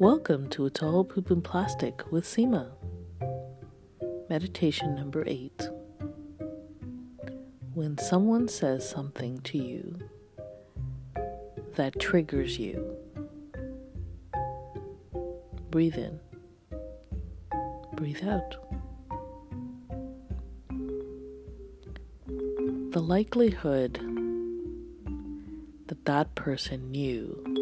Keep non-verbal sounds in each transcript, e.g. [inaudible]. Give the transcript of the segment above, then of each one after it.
Welcome to It's All Poop and Plastic with Seema. Meditation number eight. When someone says something to you that triggers you, breathe in, breathe out. The likelihood that that person knew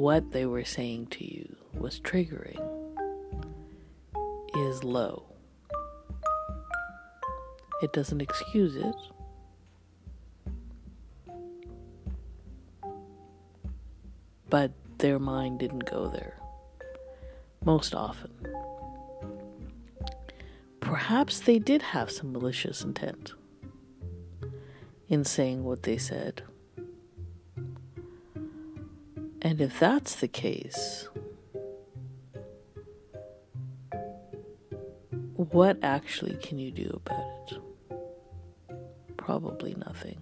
what they were saying to you was triggering is low. It doesn't excuse it. But their mind didn't go there. Most often. Perhaps they did have some malicious intent in saying what they said. And if that's the case, what actually can you do about it? Probably nothing.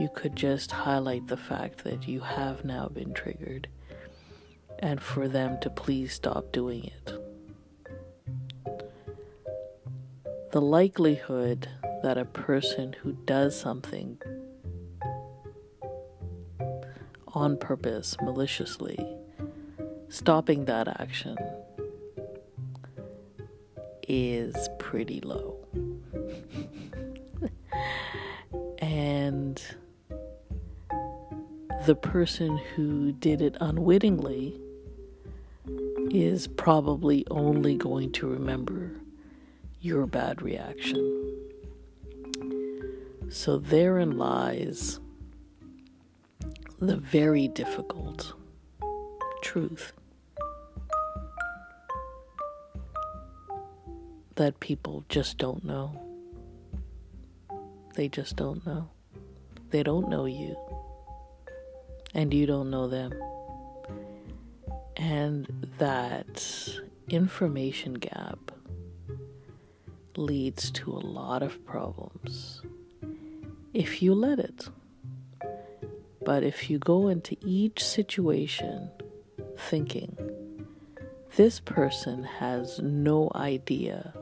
You could just highlight the fact that you have now been triggered and for them to please stop doing it. The likelihood that a person who does something on purpose, maliciously, stopping that action is pretty low. [laughs] and the person who did it unwittingly is probably only going to remember your bad reaction. So therein lies the very difficult truth that people just don't know. They just don't know. They don't know you, and you don't know them. And that information gap leads to a lot of problems if you let it. But if you go into each situation thinking, this person has no idea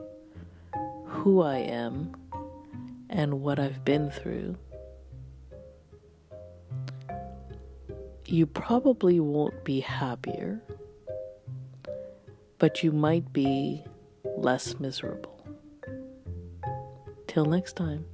who I am and what I've been through, you probably won't be happier, but you might be less miserable. Till next time.